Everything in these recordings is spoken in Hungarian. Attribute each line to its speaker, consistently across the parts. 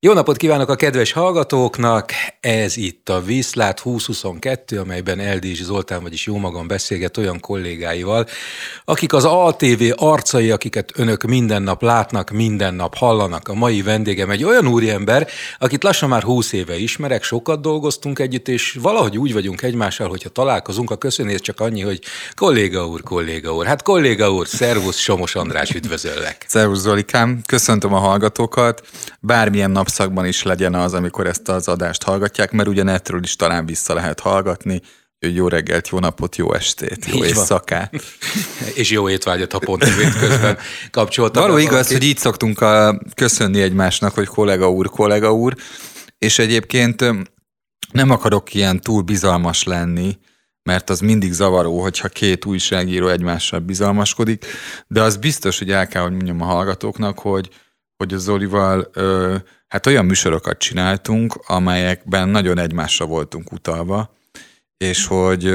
Speaker 1: Jó napot kívánok a kedves hallgatóknak! Ez itt a Viszlát 2022, amelyben Eldés Zoltán, vagyis jó magam beszélget olyan kollégáival, akik az ATV arcai, akiket önök minden nap látnak, minden nap hallanak. A mai vendégem egy olyan úriember, akit lassan már 20 éve ismerek, sokat dolgoztunk együtt, és valahogy úgy vagyunk egymással, hogyha találkozunk, a köszönés csak annyi, hogy kolléga úr, kolléga úr. Hát kolléga úr, szervusz, Somos András, üdvözöllek!
Speaker 2: Szervusz Zolikám, köszöntöm a hallgatókat, bármilyen nap napszakban is legyen az, amikor ezt az adást hallgatják, mert ugye netről is talán vissza lehet hallgatni, hogy jó reggelt, jó napot, jó estét, jó így éjszakát.
Speaker 1: és jó étvágyat, ha pont közben kapcsoltak.
Speaker 2: Való igaz, valaki. hogy így szoktunk a, köszönni egymásnak, hogy kollega úr, kollega úr, és egyébként nem akarok ilyen túl bizalmas lenni, mert az mindig zavaró, hogyha két újságíró egymással bizalmaskodik, de az biztos, hogy el kell, hogy mondjam a hallgatóknak, hogy, hogy a Zolival ö, hát olyan műsorokat csináltunk, amelyekben nagyon egymásra voltunk utalva, és hogy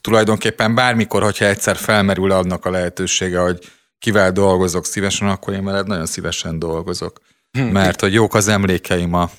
Speaker 2: tulajdonképpen bármikor, hogyha egyszer felmerül annak a lehetősége, hogy kivel dolgozok szívesen, akkor én veled nagyon szívesen dolgozok. Hm. Mert hogy jók az emlékeim a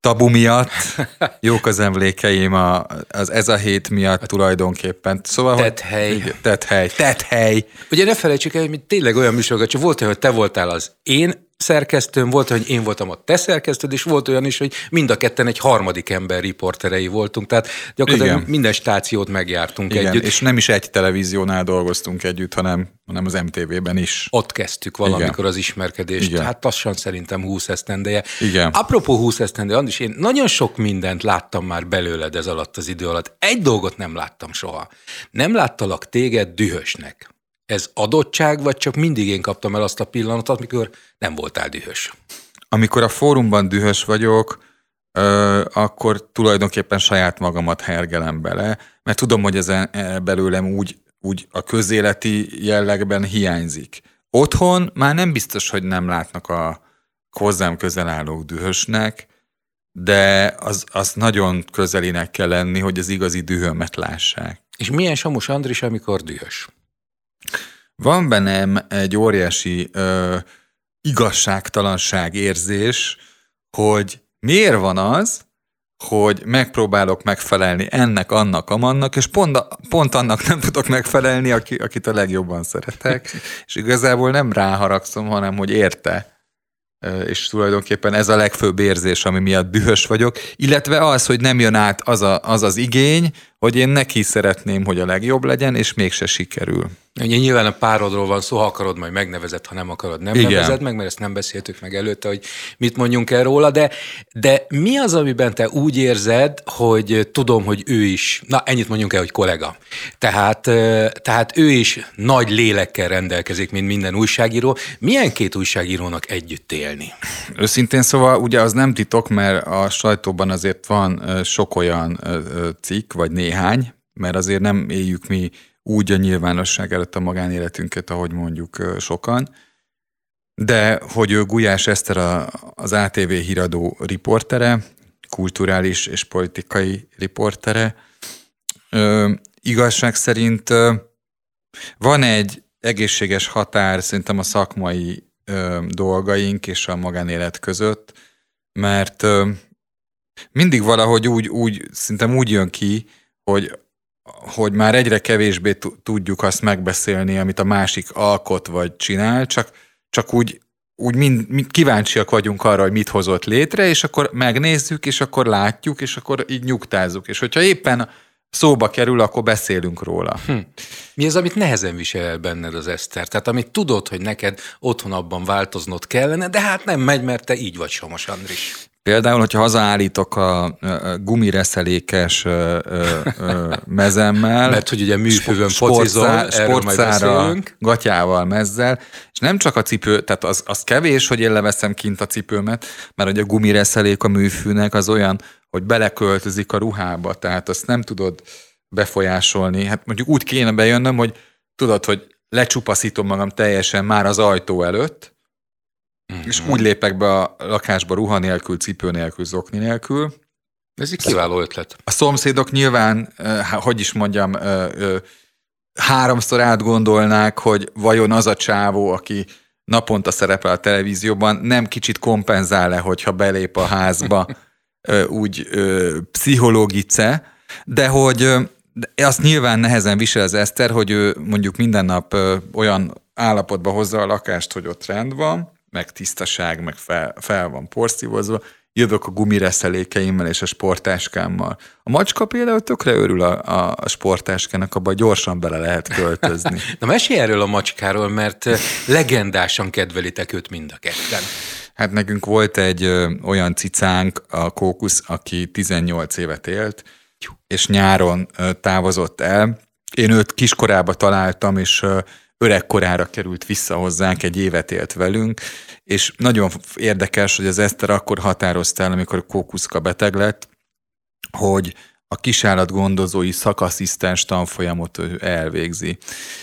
Speaker 2: tabu miatt, jók az emlékeim a, az ez a hét miatt tulajdonképpen.
Speaker 1: Szóval, tethely.
Speaker 2: Hogy, tethely. Tethely.
Speaker 1: Ugye ne felejtsük el, hogy mi tényleg olyan műsorokat, csak volt, hogy te voltál az én szerkesztőm, volt, hogy én voltam a te szerkesztőd, és volt olyan is, hogy mind a ketten egy harmadik ember riporterei voltunk, tehát gyakorlatilag Igen. minden stációt megjártunk Igen, együtt.
Speaker 2: és nem is egy televíziónál dolgoztunk együtt, hanem, hanem az MTV-ben is.
Speaker 1: Ott kezdtük valamikor Igen. az ismerkedést, Igen. hát lassan szerintem 20 esztendeje. Igen. Apropó 20 esztendeje, Andis, én nagyon sok mindent láttam már belőled ez alatt az idő alatt. Egy dolgot nem láttam soha. Nem láttalak téged dühösnek. Ez adottság, vagy csak mindig én kaptam el azt a pillanatot, mikor nem voltál dühös?
Speaker 2: Amikor a fórumban dühös vagyok, ö, akkor tulajdonképpen saját magamat hergelem bele, mert tudom, hogy ez e, belőlem úgy, úgy a közéleti jellegben hiányzik. Otthon már nem biztos, hogy nem látnak a hozzám közel állók dühösnek, de az, az nagyon közelinek kell lenni, hogy az igazi dühömet lássák.
Speaker 1: És milyen Samos Andris, amikor dühös?
Speaker 2: Van bennem egy óriási ö, igazságtalanság érzés, hogy miért van az, hogy megpróbálok megfelelni ennek, annak, amannak, és pont, pont annak nem tudok megfelelni, aki, akit a legjobban szeretek, és igazából nem ráharagszom, hanem hogy érte. És tulajdonképpen ez a legfőbb érzés, ami miatt dühös vagyok, illetve az, hogy nem jön át az a, az, az igény, hogy én neki szeretném, hogy a legjobb legyen, és mégse sikerül.
Speaker 1: Ugye nyilván a párodról van szó, ha akarod, majd megnevezed, ha nem akarod, nem Igen. nevezed meg, mert ezt nem beszéltük meg előtte, hogy mit mondjunk el róla, de, de mi az, amiben te úgy érzed, hogy tudom, hogy ő is, na ennyit mondjunk el, hogy kollega. Tehát, tehát ő is nagy lélekkel rendelkezik, mint minden újságíró. Milyen két újságírónak együtt élni?
Speaker 2: Őszintén szóval ugye az nem titok, mert a sajtóban azért van sok olyan cikk, vagy néhány, mert azért nem éljük mi úgy a nyilvánosság előtt a magánéletünket, ahogy mondjuk sokan. De hogy ő Gulyás Eszter a, az ATV híradó riportere, kulturális és politikai riportere, ö, igazság szerint ö, van egy egészséges határ szerintem a szakmai ö, dolgaink és a magánélet között, mert ö, mindig valahogy úgy, úgy, szerintem úgy jön ki, hogy hogy már egyre kevésbé tudjuk azt megbeszélni, amit a másik alkot vagy csinál, csak, csak úgy, úgy mind, mind kíváncsiak vagyunk arra, hogy mit hozott létre, és akkor megnézzük, és akkor látjuk, és akkor így nyugtázzuk. És hogyha éppen szóba kerül, akkor beszélünk róla. Hm.
Speaker 1: Mi az, amit nehezen visel el benned az Eszter? Tehát amit tudod, hogy neked otthon abban változnod kellene, de hát nem megy, mert te így vagy Somos Andris.
Speaker 2: Például, hogyha hazaállítok a gumireszelékes mezemmel,
Speaker 1: mert hogy ugye műfőben focizol,
Speaker 2: sportszára, gatyával, mezzel, és nem csak a cipő, tehát az, az kevés, hogy én leveszem kint a cipőmet, mert hogy a gumireszelék a műfűnek az olyan, hogy beleköltözik a ruhába, tehát azt nem tudod befolyásolni. Hát mondjuk úgy kéne bejönnöm, hogy tudod, hogy lecsupaszítom magam teljesen már az ajtó előtt, Mm-hmm. És úgy lépek be a lakásba ruha nélkül, cipő nélkül, zokni nélkül.
Speaker 1: Ez egy kiváló ötlet.
Speaker 2: A szomszédok nyilván, hogy is mondjam, háromszor átgondolnák, hogy vajon az a csávó, aki naponta szerepel a televízióban, nem kicsit kompenzál-e, hogyha belép a házba úgy pszichológice, de hogy de azt nyilván nehezen visel az Eszter, hogy ő mondjuk minden nap olyan állapotba hozza a lakást, hogy ott rend van, meg tisztaság, meg fel, fel van porszívozva, jövök a gumireszelékeimmel és a sportáskámmal. A macska például tökre örül a, a, a sportáskának, abban gyorsan bele lehet költözni.
Speaker 1: Na mesélj erről a macskáról, mert legendásan kedvelitek őt mind a ketten.
Speaker 2: Hát nekünk volt egy ö, olyan cicánk, a Kókusz, aki 18 évet élt, és nyáron ö, távozott el. Én őt kiskorába találtam, és ö, öregkorára került vissza hozzánk, egy évet élt velünk, és nagyon érdekes, hogy az Eszter akkor határozta el, amikor Kókuszka beteg lett, hogy a kisállatgondozói szakasszisztens tanfolyamot elvégzi.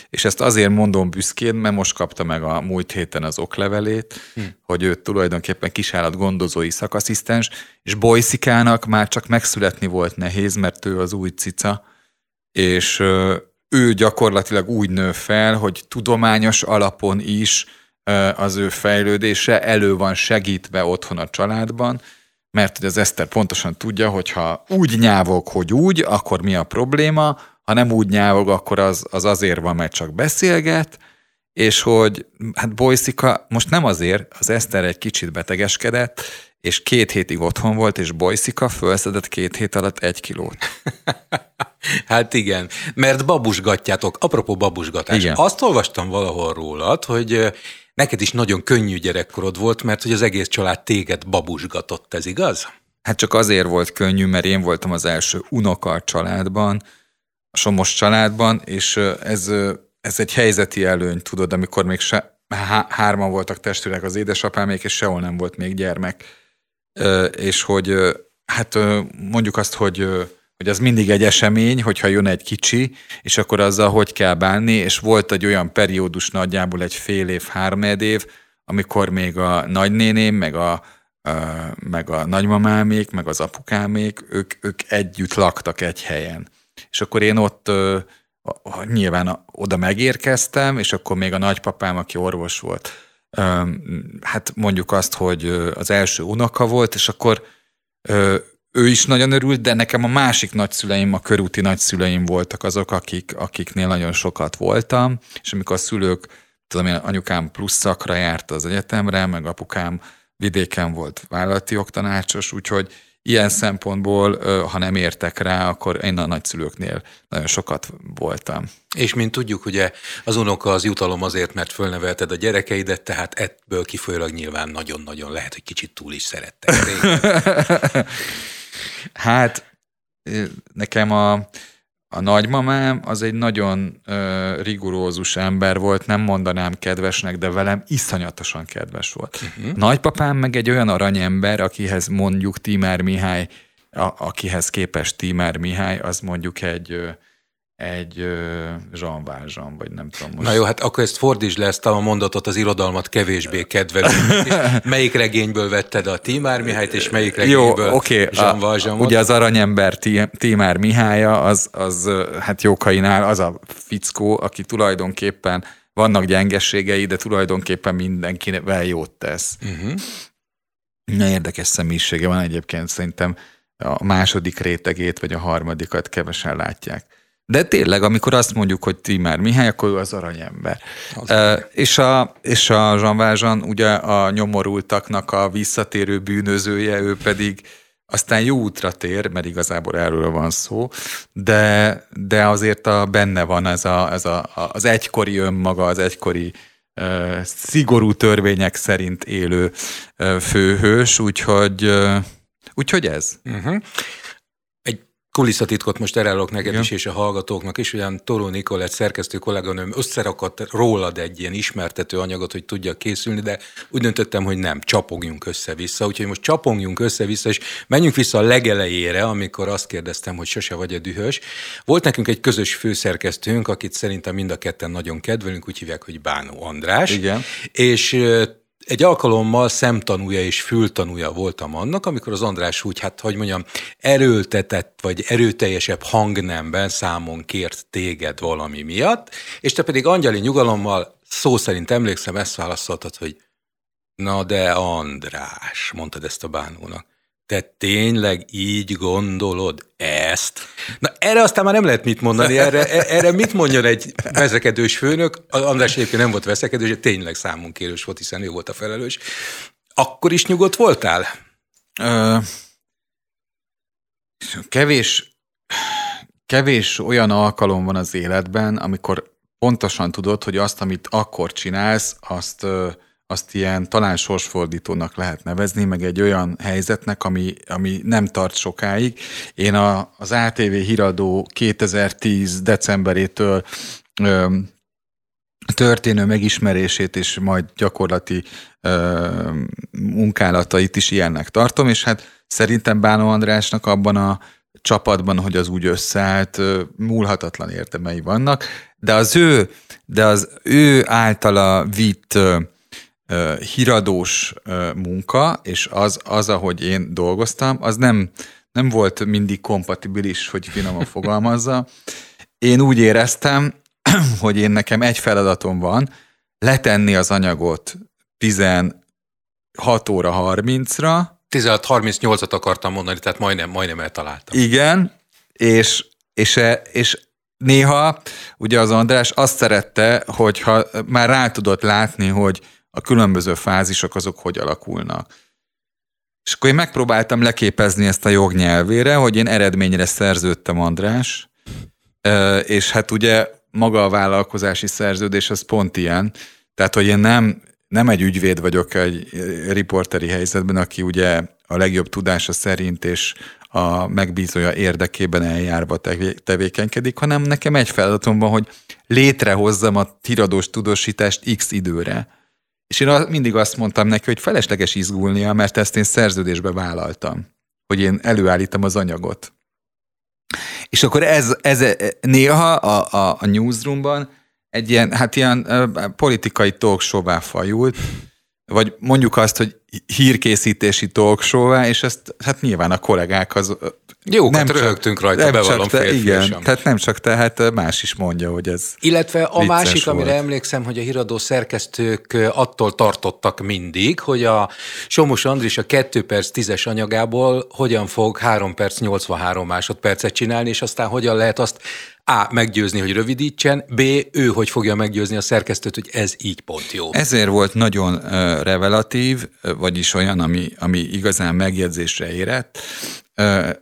Speaker 2: És ezt azért mondom büszkén, mert most kapta meg a múlt héten az oklevelét, hm. hogy ő tulajdonképpen kisállatgondozói szakasszisztens, és Bojszikának már csak megszületni volt nehéz, mert ő az új cica, és ő gyakorlatilag úgy nő fel, hogy tudományos alapon is az ő fejlődése elő van segítve otthon a családban, mert hogy az Eszter pontosan tudja, hogy ha úgy nyávog, hogy úgy, akkor mi a probléma, ha nem úgy nyávog, akkor az, az azért van, mert csak beszélget, és hogy hát Bojszika most nem azért, az Eszter egy kicsit betegeskedett, és két hétig otthon volt, és Bojszika felszedett két hét alatt egy kilót.
Speaker 1: hát igen, mert babusgatjátok, apropó babusgatás. Igen. Azt olvastam valahol rólad, hogy neked is nagyon könnyű gyerekkorod volt, mert hogy az egész család téged babusgatott, ez igaz?
Speaker 2: Hát csak azért volt könnyű, mert én voltam az első unoka a családban, a Somos családban, és ez, ez egy helyzeti előny, tudod, amikor még se, há, hárman voltak testvérek az édesapámék, és sehol nem volt még gyermek. És hogy hát mondjuk azt, hogy hogy az mindig egy esemény, hogyha jön egy kicsi, és akkor azzal hogy kell bánni, és volt egy olyan periódus nagyjából egy fél év, három év, amikor még a nagynéném, meg a, a, meg a nagymamámék, meg az apukámék, ők, ők együtt laktak egy helyen. És akkor én ott nyilván oda megérkeztem, és akkor még a nagypapám, aki orvos volt, hát mondjuk azt, hogy az első unoka volt, és akkor ő is nagyon örült, de nekem a másik nagyszüleim, a körúti nagyszüleim voltak azok, akik, akiknél nagyon sokat voltam, és amikor a szülők, tudom én, anyukám plusz szakra járt az egyetemre, meg apukám vidéken volt vállalati oktanácsos, úgyhogy ilyen szempontból, ha nem értek rá, akkor én a nagyszülőknél nagyon sokat voltam.
Speaker 1: És mint tudjuk, ugye az unoka az jutalom azért, mert fölnevelted a gyerekeidet, tehát ebből kifolyólag nyilván nagyon-nagyon lehet, hogy kicsit túl is szerettek.
Speaker 2: Hát nekem a, a nagymamám az egy nagyon uh, rigorózus ember volt, nem mondanám kedvesnek, de velem iszonyatosan kedves volt. Uh-huh. nagypapám meg egy olyan aranyember, akihez mondjuk Timár Mihály, a, akihez képest Timár Mihály, az mondjuk egy egy Jean Valjean, vagy nem tudom most.
Speaker 1: Na jó, hát akkor ezt fordítsd le ezt a mondatot, az irodalmat kevésbé kedvelő. melyik regényből vetted a Tímár Mihályt, és melyik regényből jó, okay. Jean Valjean?
Speaker 2: Ugye az aranyember Tímár Mihálya, az, az hát Jókainál az a fickó, aki tulajdonképpen vannak gyengességei, de tulajdonképpen mindenkivel jót tesz. Uh-huh. Na, érdekes személyisége van egyébként, szerintem a második rétegét, vagy a harmadikat kevesen látják. De tényleg, amikor azt mondjuk, hogy Timár Mihály, akkor ő az aranyember. Az uh, és, a, és a Jean Valjean ugye a nyomorultaknak a visszatérő bűnözője, ő pedig aztán jó útra tér, mert igazából erről van szó, de, de azért a, benne van ez, a, ez a, az egykori önmaga, az egykori uh, szigorú törvények szerint élő uh, főhős, úgyhogy, uh, úgyhogy ez. Uh-huh
Speaker 1: kulisszatitkot most elárulok neked Igen. is, és a hallgatóknak is, ugyan Toró Nikolett szerkesztő kolléganőm összerakott rólad egy ilyen ismertető anyagot, hogy tudja készülni, de úgy döntöttem, hogy nem, csapogjunk össze-vissza. Úgyhogy most csapogjunk össze-vissza, és menjünk vissza a legelejére, amikor azt kérdeztem, hogy sose vagy-e dühös. Volt nekünk egy közös főszerkesztőnk, akit szerintem mind a ketten nagyon kedvelünk, úgy hívják, hogy Bánó András.
Speaker 2: Igen.
Speaker 1: És egy alkalommal szemtanúja és fültanúja voltam annak, amikor az András úgy, hát hogy mondjam, erőltetett vagy erőteljesebb hangnemben számon kért téged valami miatt, és te pedig angyali nyugalommal szó szerint emlékszem, ezt válaszoltad, hogy na de András, mondtad ezt a bánónak. Te tényleg így gondolod ezt? Na erre aztán már nem lehet mit mondani, erre, erre mit mondjon egy veszekedős főnök? András egyébként nem volt veszekedős, tényleg számunkérős volt, hiszen ő volt a felelős. Akkor is nyugodt voltál? Ö,
Speaker 2: kevés, kevés olyan alkalom van az életben, amikor pontosan tudod, hogy azt, amit akkor csinálsz, azt azt ilyen talán sorsfordítónak lehet nevezni, meg egy olyan helyzetnek, ami, ami nem tart sokáig. Én a, az ATV híradó 2010 decemberétől ö, történő megismerését és majd gyakorlati ö, munkálatait is ilyennek tartom, és hát szerintem Bánó Andrásnak abban a csapatban, hogy az úgy összeállt, múlhatatlan értemei vannak, de az ő, de az ő általa vitt híradós munka, és az, az, ahogy én dolgoztam, az nem, nem volt mindig kompatibilis, hogy finoman fogalmazza. Én úgy éreztem, hogy én nekem egy feladatom van, letenni az anyagot 16 óra 30-ra.
Speaker 1: 16.38-at akartam mondani, tehát majdnem, majdnem eltaláltam.
Speaker 2: Igen, és, és, e, és néha ugye az András azt szerette, hogyha már rá tudott látni, hogy a különböző fázisok azok hogy alakulnak. És akkor én megpróbáltam leképezni ezt a jognyelvére, hogy én eredményre szerződtem András, és hát ugye maga a vállalkozási szerződés az pont ilyen, tehát hogy én nem, nem egy ügyvéd vagyok egy riporteri helyzetben, aki ugye a legjobb tudása szerint és a megbízója érdekében eljárva tevékenykedik, hanem nekem egy feladatom van, hogy létrehozzam a tiradós tudósítást x időre. És én mindig azt mondtam neki, hogy felesleges izgulnia, mert ezt én szerződésbe vállaltam, hogy én előállítom az anyagot. És akkor ez, ez néha a, a, a newsroomban egy ilyen, hát ilyen politikai talk show fajult, vagy mondjuk azt, hogy hírkészítési talk show és ezt hát nyilván a kollégák az
Speaker 1: jó, nem röhögtünk rajta, nem bevallom
Speaker 2: csak te, Igen, tehát nem csak te, hát más is mondja, hogy ez
Speaker 1: Illetve a másik, volt. amire emlékszem, hogy a híradó szerkesztők attól tartottak mindig, hogy a Somos Andris a 2 perc 10-es anyagából hogyan fog 3 perc 83 másodpercet csinálni, és aztán hogyan lehet azt a. meggyőzni, hogy rövidítsen, B. ő hogy fogja meggyőzni a szerkesztőt, hogy ez így pont jó.
Speaker 2: Ezért volt nagyon uh, revelatív, vagyis olyan, ami, ami igazán megjegyzésre érett,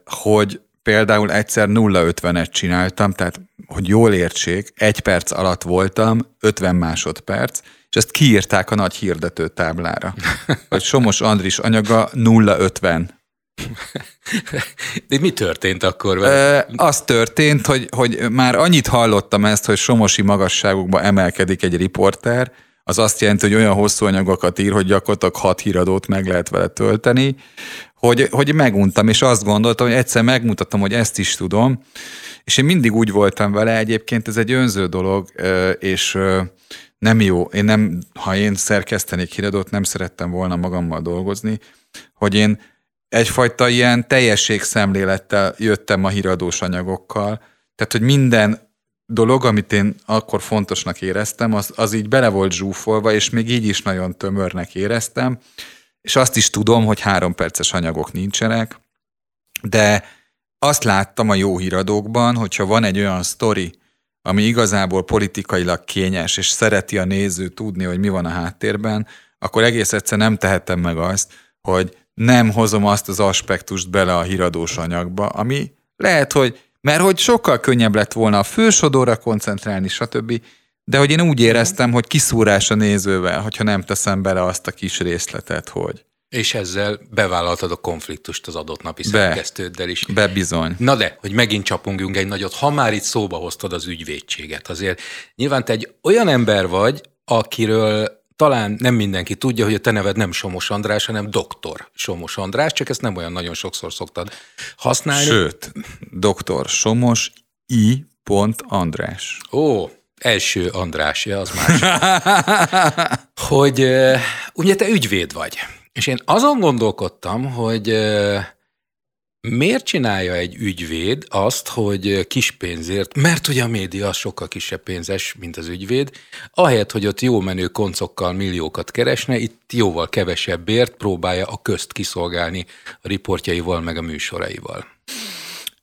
Speaker 2: hogy például egyszer 0-50-et csináltam, tehát hogy jól értsék, egy perc alatt voltam, 50 másodperc, és ezt kiírták a nagy hirdető táblára. Hogy Somos Andris anyaga 0-50
Speaker 1: de mi történt akkor
Speaker 2: vele? Az történt, hogy, hogy már annyit hallottam ezt, hogy somosi magasságokba emelkedik egy riporter, az azt jelenti, hogy olyan hosszú anyagokat ír, hogy gyakorlatilag hat híradót meg lehet vele tölteni, hogy, hogy meguntam, és azt gondoltam, hogy egyszer megmutattam, hogy ezt is tudom, és én mindig úgy voltam vele, egyébként ez egy önző dolog, és nem jó. Én nem, ha én szerkesztenék híradót, nem szerettem volna magammal dolgozni, hogy én egyfajta ilyen teljességszemlélettel jöttem a híradós anyagokkal. Tehát, hogy minden dolog, amit én akkor fontosnak éreztem, az, az így bele volt zsúfolva, és még így is nagyon tömörnek éreztem, és azt is tudom, hogy három perces anyagok nincsenek, de azt láttam a jó híradókban, hogyha van egy olyan sztori, ami igazából politikailag kényes, és szereti a néző tudni, hogy mi van a háttérben, akkor egész egyszer nem tehetem meg azt, hogy nem hozom azt az aspektust bele a híradós anyagba, ami lehet, hogy, mert hogy sokkal könnyebb lett volna a fősodóra koncentrálni, stb., de hogy én úgy éreztem, hogy kiszúrás a nézővel, hogyha nem teszem bele azt a kis részletet, hogy...
Speaker 1: És ezzel bevállaltad a konfliktust az adott napi Be, szerkesztőddel is.
Speaker 2: Be bizony.
Speaker 1: Na de, hogy megint csapungjunk egy nagyot, ha már itt szóba hoztad az ügyvédséget, azért nyilván te egy olyan ember vagy, akiről talán nem mindenki tudja, hogy a te neved nem Somos András, hanem doktor Somos András, csak ezt nem olyan nagyon sokszor szoktad használni.
Speaker 2: Sőt, doktor Somos I. András.
Speaker 1: Ó, első Andrásja, az más. hogy ugye te ügyvéd vagy. És én azon gondolkodtam, hogy Miért csinálja egy ügyvéd azt, hogy kis pénzért, mert ugye a média sokkal kisebb pénzes, mint az ügyvéd, ahelyett, hogy ott jó menő koncokkal milliókat keresne, itt jóval kevesebbért próbálja a közt kiszolgálni a riportjaival, meg a műsoraival.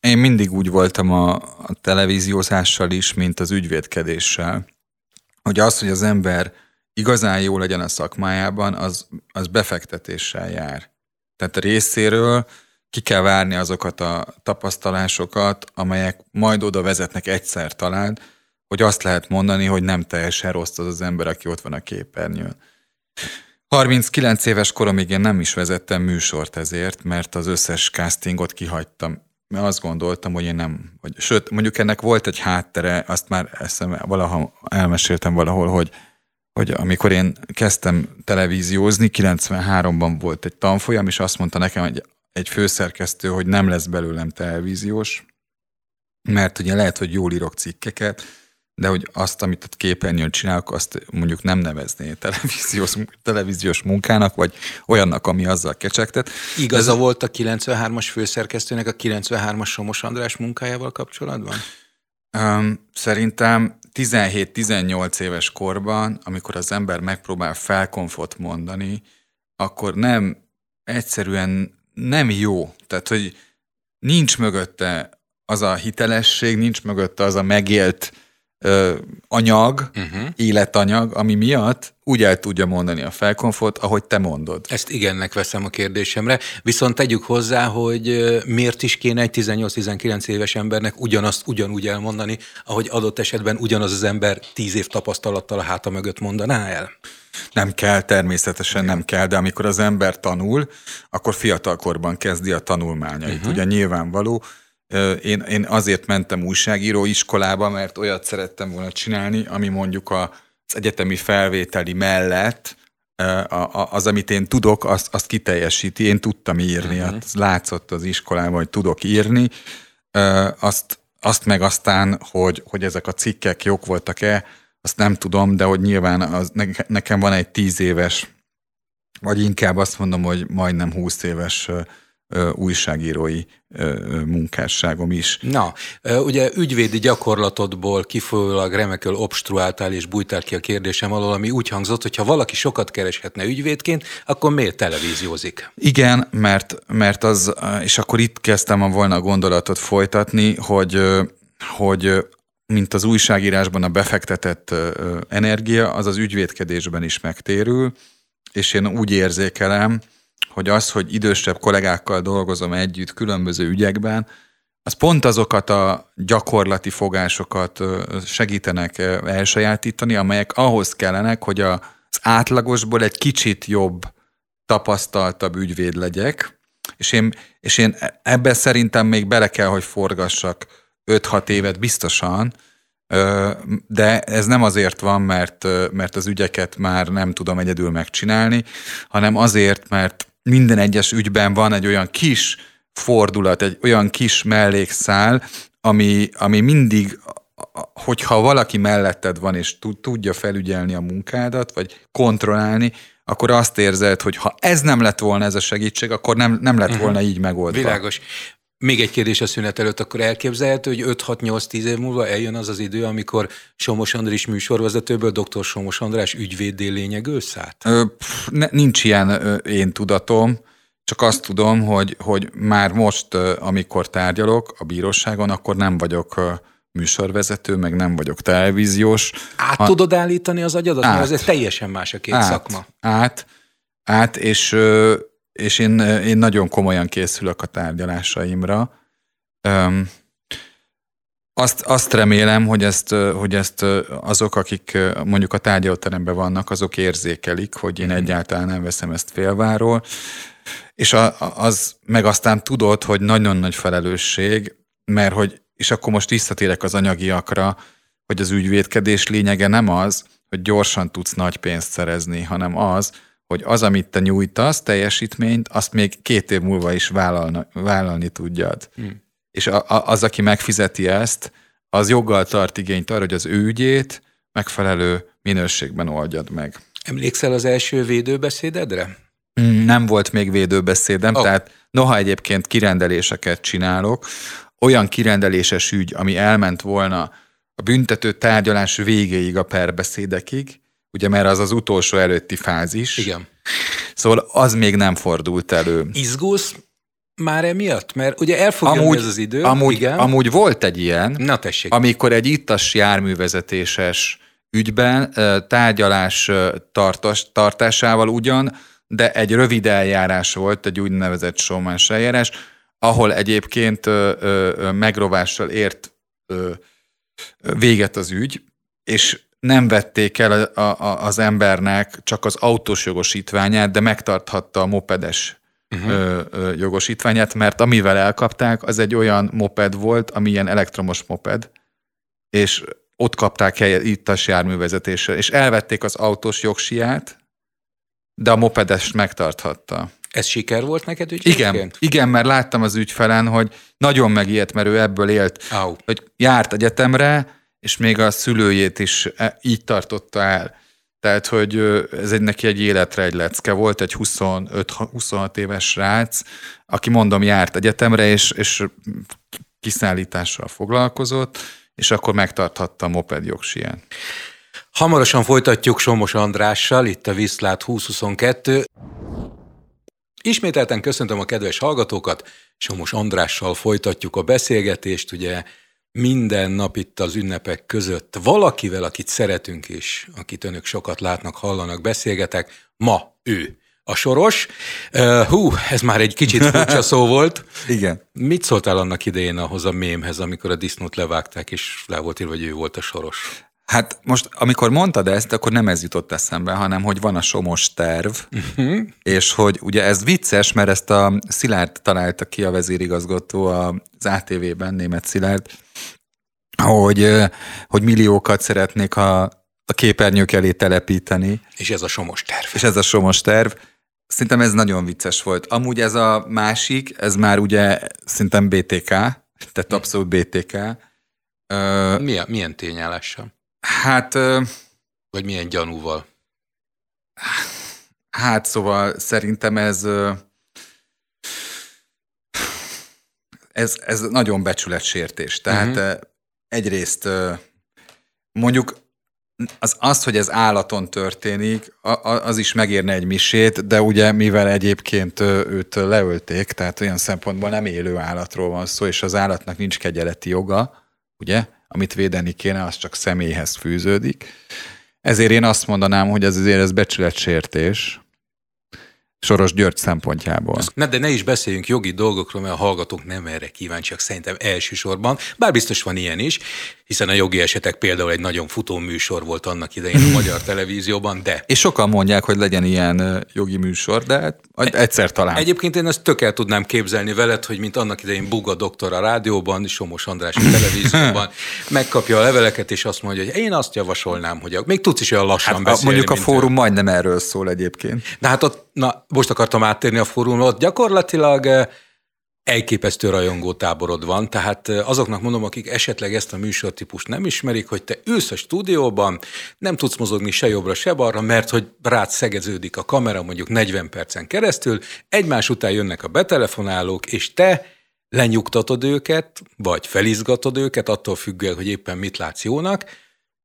Speaker 2: Én mindig úgy voltam a, a televíziózással is, mint az ügyvédkedéssel, hogy az, hogy az ember igazán jó legyen a szakmájában, az, az befektetéssel jár. Tehát a részéről ki kell várni azokat a tapasztalásokat, amelyek majd oda vezetnek egyszer talán, hogy azt lehet mondani, hogy nem teljesen rossz az az ember, aki ott van a képernyőn. 39 éves koromig én nem is vezettem műsort ezért, mert az összes castingot kihagytam. Mert azt gondoltam, hogy én nem, vagy, sőt, mondjuk ennek volt egy háttere, azt már eszem, valaha elmeséltem valahol, hogy, hogy amikor én kezdtem televíziózni, 93-ban volt egy tanfolyam, és azt mondta nekem, hogy egy főszerkesztő, hogy nem lesz belőlem televíziós, mert ugye lehet, hogy jól írok cikkeket, de hogy azt, amit a képernyőn csinálok, azt mondjuk nem nevezné televíziós, televíziós munkának, vagy olyannak, ami azzal kecsegtet.
Speaker 1: Igaza Ez volt a 93-as főszerkesztőnek a 93-as Somos András munkájával kapcsolatban?
Speaker 2: Um, szerintem 17-18 éves korban, amikor az ember megpróbál felkonfot mondani, akkor nem egyszerűen nem jó. Tehát, hogy nincs mögötte az a hitelesség, nincs mögötte az a megélt ö, anyag, uh-huh. életanyag, ami miatt úgy el tudja mondani a felkonfot, ahogy te mondod.
Speaker 1: Ezt igennek veszem a kérdésemre, viszont tegyük hozzá, hogy miért is kéne egy 18-19 éves embernek ugyanazt ugyanúgy elmondani, ahogy adott esetben ugyanaz az ember 10 év tapasztalattal a háta mögött mondaná el?
Speaker 2: Nem kell, természetesen nem kell, de amikor az ember tanul, akkor fiatalkorban kezdi a tanulmányait. Uh-huh. Ugye nyilvánvaló, én, én azért mentem újságíró iskolába, mert olyat szerettem volna csinálni, ami mondjuk az egyetemi felvételi mellett az, amit én tudok, azt, azt kiteljesíti. Én tudtam írni, uh-huh. az látszott az iskolában, hogy tudok írni. Azt, azt meg aztán, hogy, hogy ezek a cikkek jók voltak-e, azt nem tudom, de hogy nyilván az, nekem van egy tíz éves, vagy inkább azt mondom, hogy majdnem húsz éves újságírói munkásságom is.
Speaker 1: Na, ugye ügyvédi gyakorlatodból kifolyólag remekül obstruáltál és bújtál ki a kérdésem alól, ami úgy hangzott, hogy ha valaki sokat kereshetne ügyvédként, akkor miért televíziózik?
Speaker 2: Igen, mert, mert az, és akkor itt kezdtem volna a gondolatot folytatni, hogy, hogy mint az újságírásban a befektetett energia, az az ügyvédkedésben is megtérül, és én úgy érzékelem, hogy az, hogy idősebb kollégákkal dolgozom együtt különböző ügyekben, az pont azokat a gyakorlati fogásokat segítenek elsajátítani, amelyek ahhoz kellenek, hogy az átlagosból egy kicsit jobb, tapasztaltabb ügyvéd legyek, és én, és én ebbe szerintem még bele kell, hogy forgassak 5-6 évet biztosan, de ez nem azért van, mert, mert az ügyeket már nem tudom egyedül megcsinálni, hanem azért, mert minden egyes ügyben van egy olyan kis fordulat, egy olyan kis mellékszál, ami, ami mindig, hogyha valaki melletted van, és tudja felügyelni a munkádat, vagy kontrollálni, akkor azt érzed, hogy ha ez nem lett volna ez a segítség, akkor nem, nem lett mhm. volna így megoldva.
Speaker 1: Világos. Még egy kérdés a szünet előtt, akkor elképzelhető, hogy 5-6-8-10 év múlva eljön az az idő, amikor Somos András műsorvezetőből dr. Somos András? Ö,
Speaker 2: pff, ne, nincs ilyen ö, én tudatom, csak azt tudom, hogy, hogy már most, ö, amikor tárgyalok a bíróságon, akkor nem vagyok ö, műsorvezető, meg nem vagyok televíziós.
Speaker 1: Át ha... tudod állítani az agyadat? Át. Mert ez teljesen más a két
Speaker 2: át,
Speaker 1: szakma.
Speaker 2: Át, át és és én, én nagyon komolyan készülök a tárgyalásaimra. Um, azt, azt remélem, hogy ezt, hogy ezt azok, akik mondjuk a tárgyalóteremben vannak, azok érzékelik, hogy én mhm. egyáltalán nem veszem ezt félváról. És a, az, meg aztán tudod, hogy nagyon nagy felelősség, mert hogy, és akkor most visszatérek az anyagiakra, hogy az ügyvédkedés lényege nem az, hogy gyorsan tudsz nagy pénzt szerezni, hanem az, hogy az, amit te nyújtasz, teljesítményt, azt még két év múlva is vállalna, vállalni tudjad. Hmm. És a, a, az, aki megfizeti ezt, az joggal tart igényt arra, hogy az ő ügyét megfelelő minőségben oldjad meg.
Speaker 1: Emlékszel az első védőbeszédedre?
Speaker 2: Mm, nem volt még védőbeszédem, oh. tehát noha egyébként kirendeléseket csinálok, olyan kirendeléses ügy, ami elment volna a büntető tárgyalás végéig a perbeszédekig, ugye mert az az utolsó előtti fázis.
Speaker 1: Igen.
Speaker 2: Szóval az még nem fordult elő.
Speaker 1: Izgulsz már emiatt? Mert ugye el fog amúgy, ez az idő.
Speaker 2: Amúgy, igen. amúgy volt egy ilyen,
Speaker 1: Na tessék.
Speaker 2: amikor egy ittas járművezetéses ügyben tárgyalás tartás, tartásával ugyan, de egy rövid eljárás volt, egy úgynevezett showmans eljárás, ahol egyébként ö, ö, megrovással ért ö, véget az ügy, és nem vették el a, a, az embernek csak az autós jogosítványát, de megtarthatta a mopedes uh-huh. ö, ö, jogosítványát, mert amivel elkapták, az egy olyan moped volt, ami ilyen elektromos moped, és ott kapták helyet itt a járművezetéssel, és elvették az autós jogsiát, de a mopedes megtarthatta.
Speaker 1: Ez siker volt neked
Speaker 2: ügyfélként? Igen, igen, mert láttam az ügyfelen, hogy nagyon megijedt, mert ő ebből élt,
Speaker 1: Au.
Speaker 2: hogy járt egyetemre, és még a szülőjét is e, így tartotta el. Tehát, hogy ez egy neki egy életre egy lecke volt, egy 25-26 éves srác, aki mondom járt egyetemre, és, és kiszállítással foglalkozott, és akkor megtarthatta a moped jogsiján.
Speaker 1: Hamarosan folytatjuk Somos Andrással, itt a Viszlát 2022. Ismételten köszöntöm a kedves hallgatókat, Somos Andrással folytatjuk a beszélgetést, ugye minden nap itt az ünnepek között valakivel, akit szeretünk és akit önök sokat látnak, hallanak, beszélgetek, ma ő. A soros. Uh, hú, ez már egy kicsit furcsa szó volt.
Speaker 2: Igen.
Speaker 1: Mit szóltál annak idején ahhoz a mémhez, amikor a disznót levágták, és rá volt írva, hogy ő volt a soros?
Speaker 2: Hát most, amikor mondtad ezt, akkor nem ez jutott eszembe, hanem hogy van a somos terv, uh-huh. és hogy ugye ez vicces, mert ezt a Szilárd találta ki a vezérigazgató az ATV-ben, német Szilárd, hogy, hogy milliókat szeretnék a, a képernyők elé telepíteni.
Speaker 1: És ez a somos terv.
Speaker 2: És ez a somos terv. Szerintem ez nagyon vicces volt. Amúgy ez a másik, ez már ugye szerintem BTK, tehát abszolút BTK.
Speaker 1: Milyen, milyen tényállással?
Speaker 2: Hát...
Speaker 1: Vagy milyen gyanúval?
Speaker 2: Hát szóval szerintem ez... Ez, ez nagyon becsületsértés. Tehát uh-huh. egyrészt mondjuk az, az, hogy ez állaton történik, az is megérne egy misét, de ugye mivel egyébként őt leölték, tehát olyan szempontból nem élő állatról van szó, és az állatnak nincs kegyeleti joga, ugye? Amit védeni kéne, az csak személyhez fűződik. Ezért én azt mondanám, hogy ez azért ez becsületsértés, Soros György szempontjából.
Speaker 1: Ne, de ne is beszéljünk jogi dolgokról, mert a hallgatók nem erre kíváncsiak szerintem elsősorban, bár biztos van ilyen is, hiszen a jogi esetek például egy nagyon futó műsor volt annak idején a magyar televízióban, de...
Speaker 2: És sokan mondják, hogy legyen ilyen jogi műsor, de hát egyszer talán.
Speaker 1: Egyébként én ezt tök el tudnám képzelni veled, hogy mint annak idején Buga doktor a rádióban, Somos András a televízióban, megkapja a leveleket, és azt mondja, hogy én azt javasolnám, hogy még tudsz is olyan lassan hát, beszélni.
Speaker 2: Mondjuk a fórum ő. majdnem erről szól egyébként.
Speaker 1: De hát ott, na, most akartam áttérni a fórumra, ott gyakorlatilag elképesztő rajongó táborod van, tehát azoknak mondom, akik esetleg ezt a műsortípust nem ismerik, hogy te ülsz a stúdióban, nem tudsz mozogni se jobbra, se balra, mert hogy rád szegeződik a kamera mondjuk 40 percen keresztül, egymás után jönnek a betelefonálók, és te lenyugtatod őket, vagy felizgatod őket, attól függően, hogy éppen mit látsz jónak,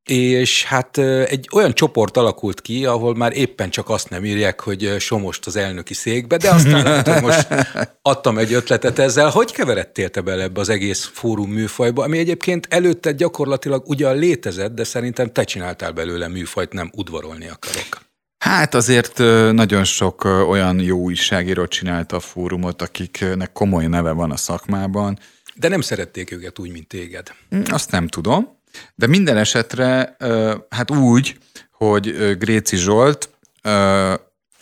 Speaker 1: és hát egy olyan csoport alakult ki, ahol már éppen csak azt nem írják, hogy Somost az elnöki székbe, de aztán lehet, most adtam egy ötletet ezzel. Hogy keveredtél te bele ebbe az egész fórum műfajba, ami egyébként előtte gyakorlatilag ugyan létezett, de szerintem te csináltál belőle műfajt, nem udvarolni akarok.
Speaker 2: Hát azért nagyon sok olyan jó újságíró csinálta a fórumot, akiknek komoly neve van a szakmában.
Speaker 1: De nem szerették őket úgy, mint téged.
Speaker 2: Azt nem tudom. De minden esetre, hát úgy, hogy Gréci Zsolt,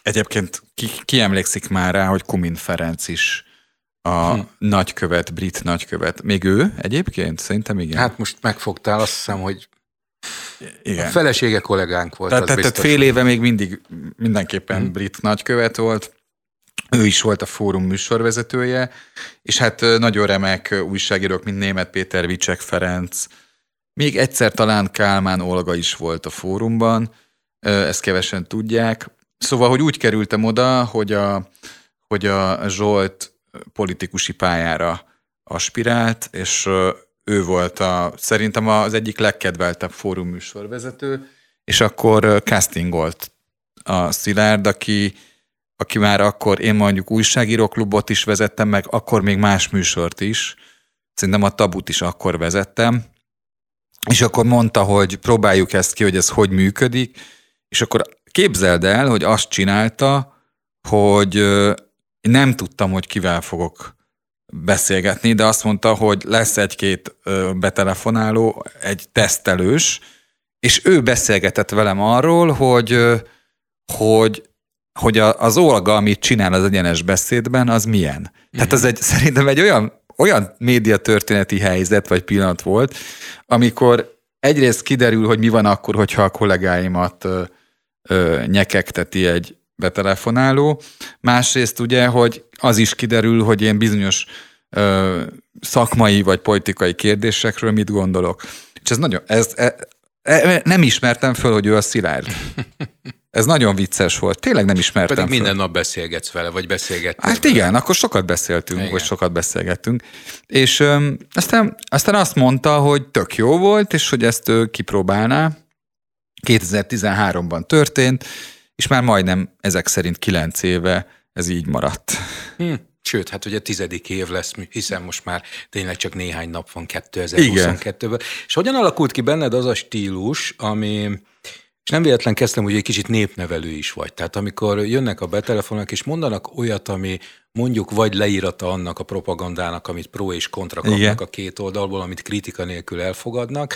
Speaker 2: egyébként ki, ki emlékszik már rá, hogy Kumin Ferenc is a hm. nagykövet, brit nagykövet. Még ő egyébként? Szerintem igen.
Speaker 1: Hát most megfogtál, azt hiszem, hogy igen. A felesége kollégánk volt.
Speaker 2: Tehát, tehát fél éve még mindig mindenképpen hm. brit nagykövet volt. Ő is volt a fórum műsorvezetője, és hát nagyon remek újságírók, mint német Péter Vicsek Ferenc, még egyszer talán Kálmán Olga is volt a fórumban, ezt kevesen tudják, Szóval, hogy úgy kerültem oda, hogy a, hogy a Zsolt politikusi pályára aspirált, és ő volt a, szerintem az egyik legkedveltebb fórum műsorvezető, és akkor castingolt a Szilárd, aki, aki már akkor, én mondjuk újságíróklubot is vezettem, meg akkor még más műsort is, szerintem a tabut is akkor vezettem, és akkor mondta, hogy próbáljuk ezt ki, hogy ez hogy működik, és akkor képzeld el, hogy azt csinálta, hogy nem tudtam, hogy kivel fogok beszélgetni, de azt mondta, hogy lesz egy-két betelefonáló, egy tesztelős, és ő beszélgetett velem arról, hogy, hogy, hogy az Olga, amit csinál az egyenes beszédben, az milyen. Mm-hmm. Tehát ez egy, szerintem egy olyan, olyan médiatörténeti helyzet vagy pillanat volt, amikor egyrészt kiderül, hogy mi van akkor, hogyha a kollégáimat ö, egy betelefonáló, másrészt ugye, hogy az is kiderül, hogy én bizonyos ö, szakmai vagy politikai kérdésekről mit gondolok. És ez nagyon, ez, e, e, nem ismertem föl, hogy ő a Szilárd. Ez nagyon vicces volt. Tényleg nem ismertem
Speaker 1: Pedig
Speaker 2: föl.
Speaker 1: minden nap beszélgetsz vele, vagy beszélgetsz.
Speaker 2: Hát vele. igen, akkor sokat beszéltünk, igen. vagy sokat beszélgettünk. És öm, aztán, aztán azt mondta, hogy tök jó volt, és hogy ezt ő kipróbálná. 2013-ban történt, és már majdnem ezek szerint kilenc éve ez így maradt.
Speaker 1: Hm. Sőt, hát ugye tizedik év lesz, hiszen most már tényleg csak néhány nap van 2022-ben. És hogyan alakult ki benned az a stílus, ami, és nem véletlen kezdtem, hogy egy kicsit népnevelő is vagy. Tehát amikor jönnek a betelefonok, és mondanak olyat, ami mondjuk vagy leírata annak a propagandának, amit pro és kontra kapnak Igen. a két oldalból, amit kritika nélkül elfogadnak,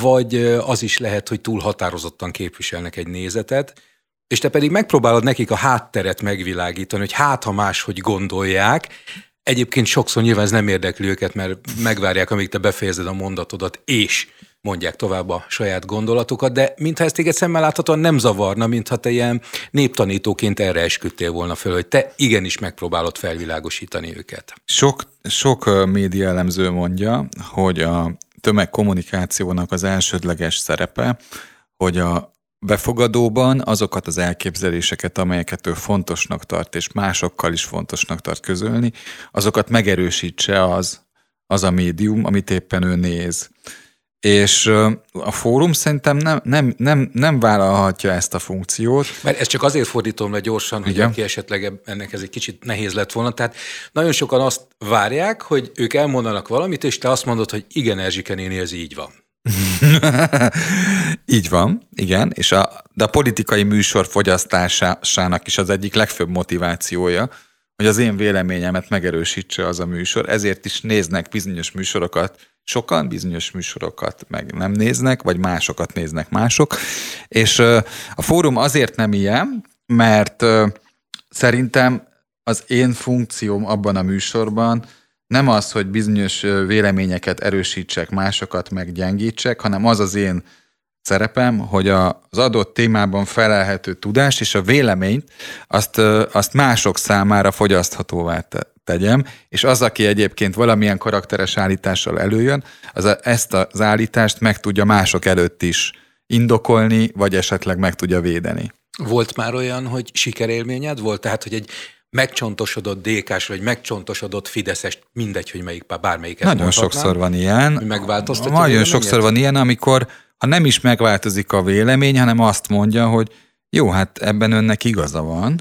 Speaker 1: vagy az is lehet, hogy túl határozottan képviselnek egy nézetet, és te pedig megpróbálod nekik a hátteret megvilágítani, hogy hát, ha máshogy gondolják, Egyébként sokszor nyilván ez nem érdekli őket, mert megvárják, amíg te befejezed a mondatodat, és mondják tovább a saját gondolatokat, de mintha ezt téged szemmel láthatóan nem zavarna, mintha te ilyen néptanítóként erre esküdtél volna föl, hogy te igenis megpróbálod felvilágosítani őket.
Speaker 2: Sok, sok média elemző mondja, hogy a tömegkommunikációnak az elsődleges szerepe, hogy a befogadóban azokat az elképzeléseket, amelyeket ő fontosnak tart, és másokkal is fontosnak tart közölni, azokat megerősítse az, az a médium, amit éppen ő néz. És a fórum szerintem nem, nem, nem, nem vállalhatja ezt a funkciót.
Speaker 1: Mert ezt csak azért fordítom le gyorsan, hogy aki esetleg ennek ez egy kicsit nehéz lett volna. Tehát nagyon sokan azt várják, hogy ők elmondanak valamit, és te azt mondod, hogy igen, Erzsike néni, ez így van.
Speaker 2: így van, igen, és a, de a politikai műsor fogyasztásának is az egyik legfőbb motivációja, hogy az én véleményemet megerősítse az a műsor, ezért is néznek bizonyos műsorokat sokan, bizonyos műsorokat meg nem néznek, vagy másokat néznek mások, és a fórum azért nem ilyen, mert szerintem az én funkcióm abban a műsorban nem az, hogy bizonyos véleményeket erősítsek, másokat meggyengítsek, hanem az az én szerepem, hogy az adott témában felelhető tudást és a véleményt azt, azt mások számára fogyaszthatóvá tegyem, és az, aki egyébként valamilyen karakteres állítással előjön, az a, ezt az állítást meg tudja mások előtt is indokolni, vagy esetleg meg tudja védeni.
Speaker 1: Volt már olyan, hogy sikerélményed volt? Tehát, hogy egy megcsontosodott DK-s, vagy megcsontosodott Fideszes, mindegy, hogy melyik, bármelyiket
Speaker 2: Nagyon sokszor van ilyen.
Speaker 1: Megváltoztatja
Speaker 2: Nagyon sokszor van ilyen, amikor ha nem is megváltozik a vélemény, hanem azt mondja, hogy jó, hát ebben önnek igaza van,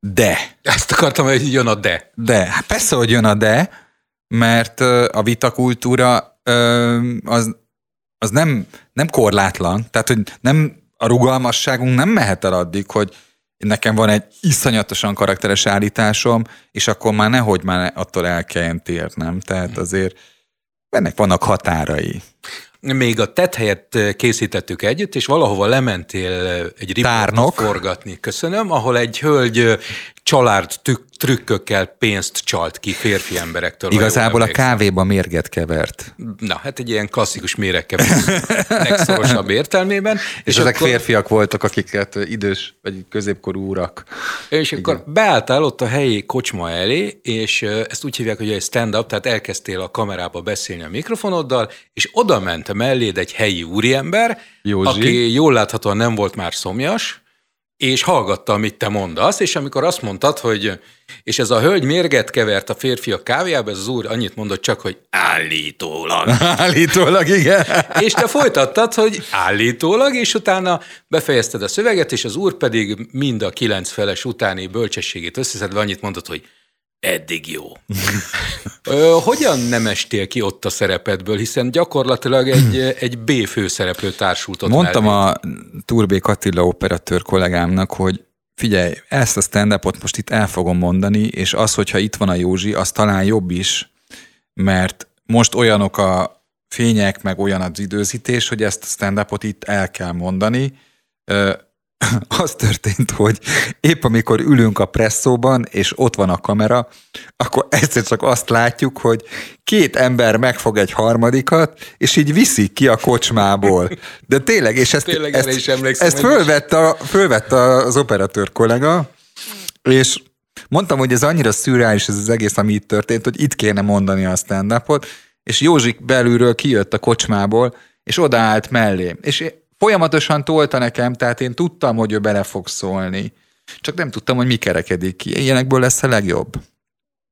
Speaker 2: de.
Speaker 1: Ezt akartam, hogy jön a de.
Speaker 2: De. Hát persze, hogy jön a de, mert a vitakultúra az, az nem, nem korlátlan. Tehát, hogy nem, a rugalmasságunk nem mehet el addig, hogy nekem van egy iszonyatosan karakteres állításom, és akkor már nehogy már attól el kelljen térnem. Tehát azért ennek vannak határai
Speaker 1: még a helyett készítettük együtt, és valahova lementél egy riportot forgatni. Köszönöm, ahol egy hölgy család trükkökkel pénzt csalt ki férfi emberektől.
Speaker 2: Igazából a kávéba mérget kevert.
Speaker 1: Na, hát egy ilyen klasszikus méregkevert legszorosabb értelmében.
Speaker 2: És, és ezek akkor, férfiak voltak, akiket idős vagy középkorú urak.
Speaker 1: És Igen. akkor beálltál ott a helyi kocsma elé, és ezt úgy hívják, hogy egy stand-up, tehát elkezdtél a kamerába beszélni a mikrofonoddal, és oda ment melléd egy helyi úriember, Józsi. aki jól láthatóan nem volt már szomjas, és hallgatta, amit te mondasz, és amikor azt mondtad, hogy és ez a hölgy mérget kevert a férfiak kávéjába, ez az úr annyit mondott csak, hogy állítólag.
Speaker 2: állítólag, igen.
Speaker 1: és te folytattad, hogy állítólag, és utána befejezted a szöveget, és az úr pedig mind a kilenc feles utáni bölcsességét összeszedve annyit mondott, hogy eddig jó. Hogyan nem estél ki ott a szerepedből, hiszen gyakorlatilag egy, egy B főszereplő társult ott
Speaker 2: Mondtam mellé. a Turbé Katilla operatőr kollégámnak, hogy figyelj, ezt a stand most itt el fogom mondani, és az, hogyha itt van a Józsi, az talán jobb is, mert most olyanok a fények, meg olyan az időzítés, hogy ezt a stand itt el kell mondani, az történt, hogy épp amikor ülünk a presszóban, és ott van a kamera, akkor egyszer csak azt látjuk, hogy két ember megfog egy harmadikat, és így viszik ki a kocsmából. De tényleg, és ezt,
Speaker 1: tényleg
Speaker 2: ezt,
Speaker 1: is
Speaker 2: ezt fölvette, fölvette az operatőr kollega, és mondtam, hogy ez annyira szürreális ez az egész, ami itt történt, hogy itt kéne mondani a stand és Józsik belülről kijött a kocsmából, és odaállt mellé. És folyamatosan tolta nekem, tehát én tudtam, hogy ő bele fog szólni. Csak nem tudtam, hogy mi kerekedik ki. Ilyenekből lesz a legjobb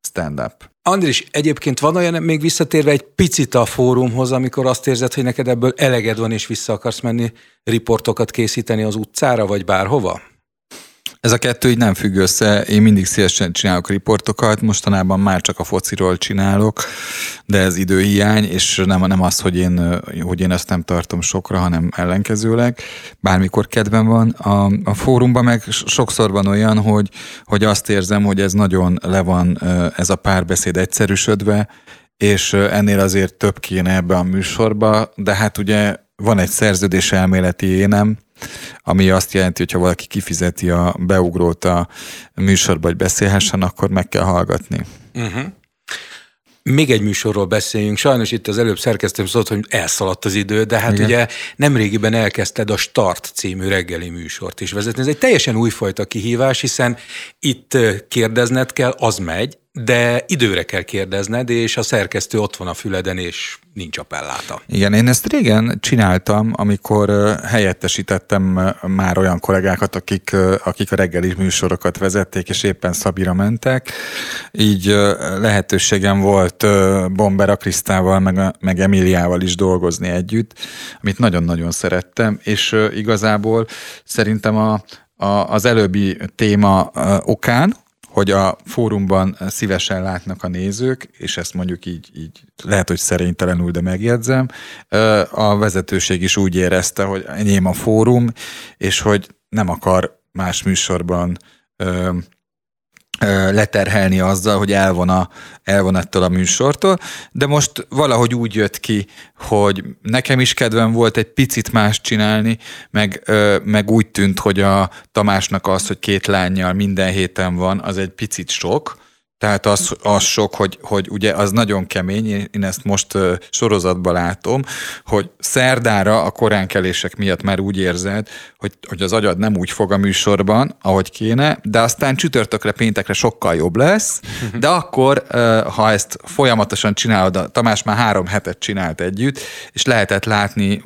Speaker 2: stand-up.
Speaker 1: Andris, egyébként van olyan, még visszatérve egy picit a fórumhoz, amikor azt érzed, hogy neked ebből eleged van, és vissza akarsz menni riportokat készíteni az utcára, vagy bárhova?
Speaker 2: Ez a kettő így nem függ össze. Én mindig szívesen csinálok riportokat, mostanában már csak a fociról csinálok, de ez időhiány, és nem, nem az, hogy én, hogy én ezt nem tartom sokra, hanem ellenkezőleg. Bármikor kedvem van. A, a fórumban meg sokszor van olyan, hogy, hogy azt érzem, hogy ez nagyon le van ez a párbeszéd egyszerűsödve, és ennél azért több kéne ebbe a műsorba, de hát ugye van egy szerződés elméleti énem, ami azt jelenti, hogy ha valaki kifizeti a beugrót a műsorba, hogy beszélhessen, akkor meg kell hallgatni. Uh-huh.
Speaker 1: Még egy műsorról beszéljünk. Sajnos itt az előbb szerkesztőm szólt, hogy elszaladt az idő, de hát Igen. ugye nemrégiben elkezdted a Start című reggeli műsort is vezetni. Ez egy teljesen újfajta kihívás, hiszen itt kérdezned kell, az megy, de időre kell kérdezned, és a szerkesztő ott van a füleden, és nincs appelláta.
Speaker 2: Igen, én ezt régen csináltam, amikor helyettesítettem már olyan kollégákat, akik, akik a reggeli műsorokat vezették, és éppen Szabira mentek. Így lehetőségem volt Bombera Krisztával, meg, meg Emiliával is dolgozni együtt, amit nagyon-nagyon szerettem, és igazából szerintem a, a, az előbbi téma okán, hogy a fórumban szívesen látnak a nézők, és ezt mondjuk így, így lehet, hogy szerénytelenül, de megjegyzem, a vezetőség is úgy érezte, hogy enyém a fórum, és hogy nem akar más műsorban leterhelni azzal, hogy elvon, a, elvon ettől a műsortól, de most valahogy úgy jött ki, hogy nekem is kedvem volt egy picit más csinálni, meg, meg úgy tűnt, hogy a Tamásnak az, hogy két lányjal minden héten van, az egy picit sok, tehát az, az sok, hogy, hogy ugye az nagyon kemény, én ezt most sorozatban látom, hogy szerdára a koránkelések miatt már úgy érzed, hogy, hogy az agyad nem úgy fog a műsorban, ahogy kéne, de aztán csütörtökre, péntekre sokkal jobb lesz, de akkor, ha ezt folyamatosan csinálod, a Tamás már három hetet csinált együtt, és lehetett látni,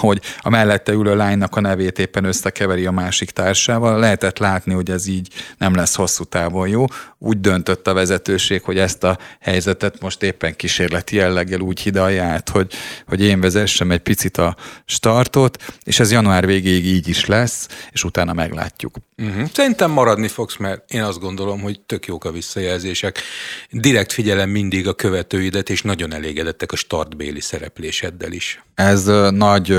Speaker 2: hogy a mellette ülő lánynak a nevét éppen összekeveri a másik társával, lehetett látni, hogy ez így nem lesz hosszú távon jó. Úgy dönt döntött a vezetőség, hogy ezt a helyzetet most éppen kísérleti jelleggel úgy hidalja át, hogy, hogy én vezessem egy picit a startot, és ez január végéig így is lesz, és utána meglátjuk.
Speaker 1: Uh-huh. Szerintem maradni fogsz, mert én azt gondolom, hogy tök jók a visszajelzések. Direkt figyelem mindig a követőidet, és nagyon elégedettek a startbéli szerepléseddel is.
Speaker 2: Ez nagy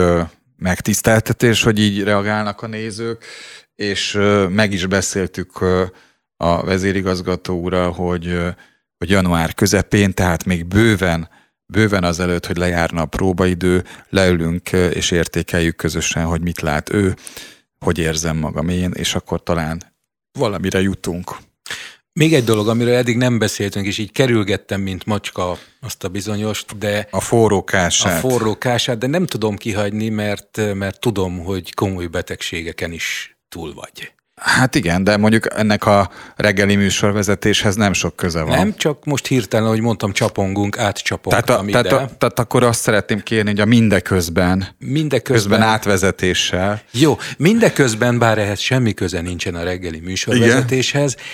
Speaker 2: megtiszteltetés, hogy így reagálnak a nézők, és meg is beszéltük a vezérigazgató ura, hogy, hogy január közepén, tehát még bőven, bőven azelőtt, hogy lejárna a próbaidő, leülünk és értékeljük közösen, hogy mit lát ő, hogy érzem magam én, és akkor talán valamire jutunk.
Speaker 1: Még egy dolog, amiről eddig nem beszéltünk, és így kerülgettem, mint macska azt a bizonyost, de...
Speaker 2: A forrókását.
Speaker 1: A forrókását, de nem tudom kihagyni, mert, mert tudom, hogy komoly betegségeken is túl vagy.
Speaker 2: Hát igen, de mondjuk ennek a reggeli műsorvezetéshez nem sok köze van.
Speaker 1: Nem, csak most hirtelen, ahogy mondtam, csapongunk, átcsapongtam
Speaker 2: tehát, a,
Speaker 1: ide.
Speaker 2: tehát, a, tehát akkor azt szeretném kérni, hogy a mindeközben,
Speaker 1: mindeközben
Speaker 2: közben átvezetéssel.
Speaker 1: Jó, mindeközben, bár ehhez semmi köze nincsen a reggeli műsorvezetéshez, igen.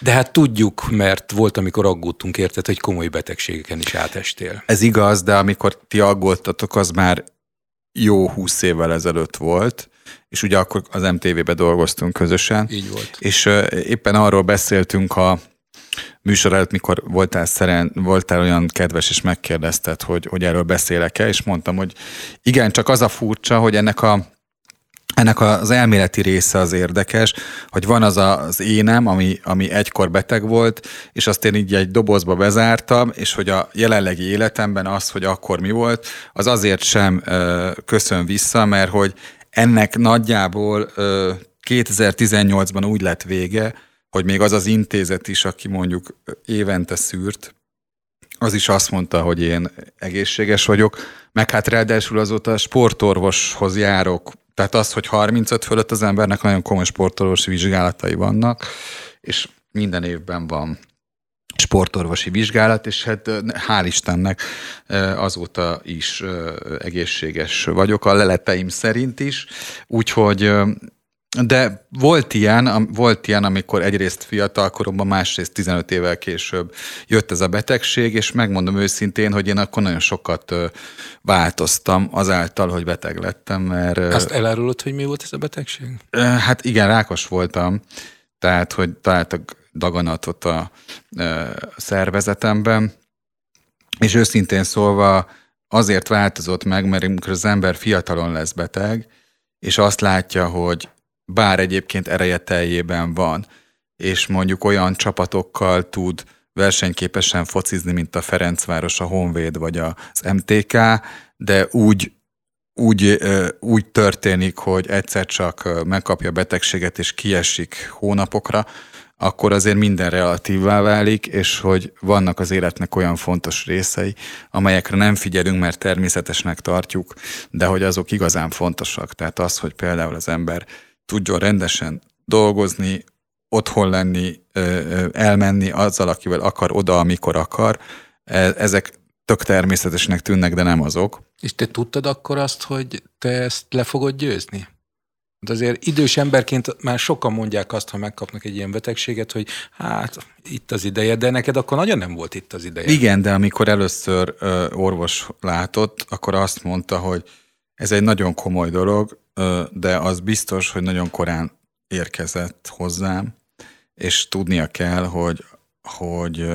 Speaker 1: De hát tudjuk, mert volt, amikor aggódtunk érted, hogy komoly betegségeken is átestél.
Speaker 2: Ez igaz, de amikor ti aggódtatok, az már jó húsz évvel ezelőtt volt, és ugye akkor az MTV-be dolgoztunk közösen.
Speaker 1: Így volt.
Speaker 2: És éppen arról beszéltünk a műsor előtt, mikor voltál, szeren, voltál olyan kedves, és megkérdezted, hogy, hogy erről beszélek-e, és mondtam, hogy igen, csak az a furcsa, hogy ennek a ennek az elméleti része az érdekes, hogy van az az énem, ami, ami egykor beteg volt, és azt én így egy dobozba bezártam, és hogy a jelenlegi életemben az, hogy akkor mi volt, az azért sem ö, köszön vissza, mert hogy ennek nagyjából ö, 2018-ban úgy lett vége, hogy még az az intézet is, aki mondjuk évente szűrt, az is azt mondta, hogy én egészséges vagyok, meg hát ráadásul azóta sportorvoshoz járok. Tehát az, hogy 35 fölött az embernek nagyon komoly sportolósi vizsgálatai vannak, és minden évben van sportorvosi vizsgálat, és hát hál' Istennek azóta is egészséges vagyok, a leleteim szerint is, úgyhogy de volt ilyen, volt ilyen, amikor egyrészt fiatal koromban, másrészt 15 évvel később jött ez a betegség, és megmondom őszintén, hogy én akkor nagyon sokat változtam azáltal, hogy beteg lettem, mert...
Speaker 1: Azt elárulod, hogy mi volt ez a betegség?
Speaker 2: Hát igen, rákos voltam, tehát, hogy találtak daganatot a szervezetemben, és őszintén szólva azért változott meg, mert amikor az ember fiatalon lesz beteg, és azt látja, hogy bár egyébként ereje teljében van, és mondjuk olyan csapatokkal tud versenyképesen focizni, mint a Ferencváros, a Honvéd vagy az MTK, de úgy, úgy, úgy történik, hogy egyszer csak megkapja betegséget és kiesik hónapokra, akkor azért minden relatívvá válik, és hogy vannak az életnek olyan fontos részei, amelyekre nem figyelünk, mert természetesnek tartjuk, de hogy azok igazán fontosak. Tehát az, hogy például az ember tudjon rendesen dolgozni, otthon lenni, elmenni azzal, akivel akar, oda, amikor akar. E, ezek tök természetesnek tűnnek, de nem azok.
Speaker 1: És te tudtad akkor azt, hogy te ezt le fogod győzni? De azért idős emberként már sokan mondják azt, ha megkapnak egy ilyen betegséget, hogy hát itt az ideje, de neked akkor nagyon nem volt itt az ideje.
Speaker 2: Igen, de amikor először ö, orvos látott, akkor azt mondta, hogy ez egy nagyon komoly dolog, de az biztos, hogy nagyon korán érkezett hozzám, és tudnia kell, hogy, hogy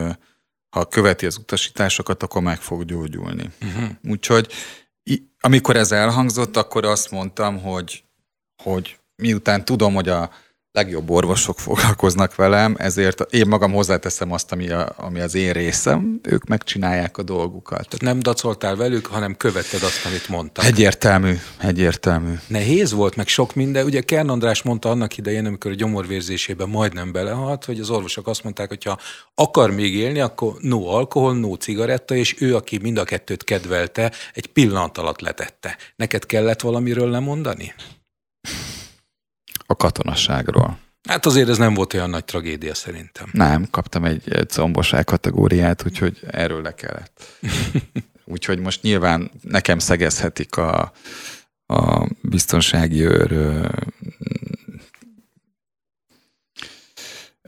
Speaker 2: ha követi az utasításokat, akkor meg fog gyógyulni. Uh-huh. Úgyhogy amikor ez elhangzott, akkor azt mondtam, hogy, hogy miután tudom, hogy a legjobb orvosok foglalkoznak velem, ezért én magam hozzáteszem azt, ami, a, ami az én részem, ők megcsinálják a dolgukat.
Speaker 1: Tehát nem dacoltál velük, hanem követted azt, amit mondtak.
Speaker 2: Egyértelmű, egyértelmű.
Speaker 1: Nehéz volt, meg sok minden. Ugye Kern András mondta annak idején, amikor a gyomorvérzésében majdnem belehalt, hogy az orvosok azt mondták, hogy ha akar még élni, akkor no alkohol, no cigaretta, és ő, aki mind a kettőt kedvelte, egy pillanat alatt letette. Neked kellett valamiről lemondani?
Speaker 2: A katonasságról.
Speaker 1: Hát azért ez nem volt olyan nagy tragédia szerintem.
Speaker 2: Nem, kaptam egy, comboság kategóriát, úgyhogy erről le kellett. úgyhogy most nyilván nekem szegezhetik a, a biztonsági őr